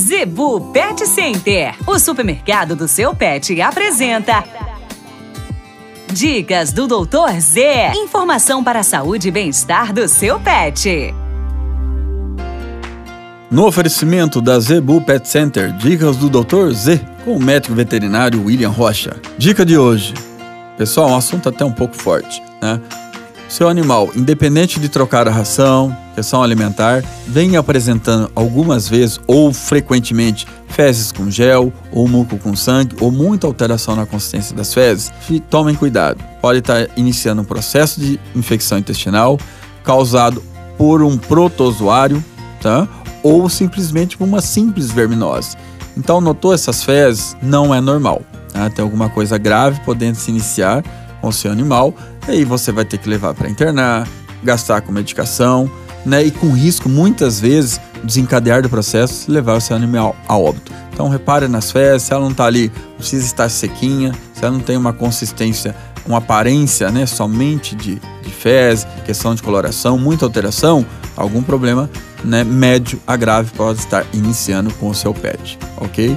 Zebu Pet Center, o supermercado do seu pet, apresenta. Dicas do Doutor Z. Informação para a saúde e bem-estar do seu pet. No oferecimento da Zebu Pet Center, dicas do Dr. Z, com o médico veterinário William Rocha. Dica de hoje. Pessoal, um assunto até um pouco forte, né? Seu animal, independente de trocar a ração, questão alimentar, vem apresentando algumas vezes ou frequentemente fezes com gel, ou muco com sangue, ou muita alteração na consistência das fezes, tomem cuidado. Pode estar iniciando um processo de infecção intestinal causado por um protozoário, tá? Ou simplesmente por uma simples verminose. Então, notou essas fezes? Não é normal. Tá? Tem alguma coisa grave podendo se iniciar com o seu animal, aí você vai ter que levar para internar, gastar com medicação, né? E com risco, muitas vezes, desencadear do processo levar o seu animal a óbito. Então repare nas fezes, se ela não está ali, precisa estar sequinha, se ela não tem uma consistência, uma aparência né, somente de, de fezes, questão de coloração, muita alteração, algum problema né, médio a grave pode estar iniciando com o seu pet, ok?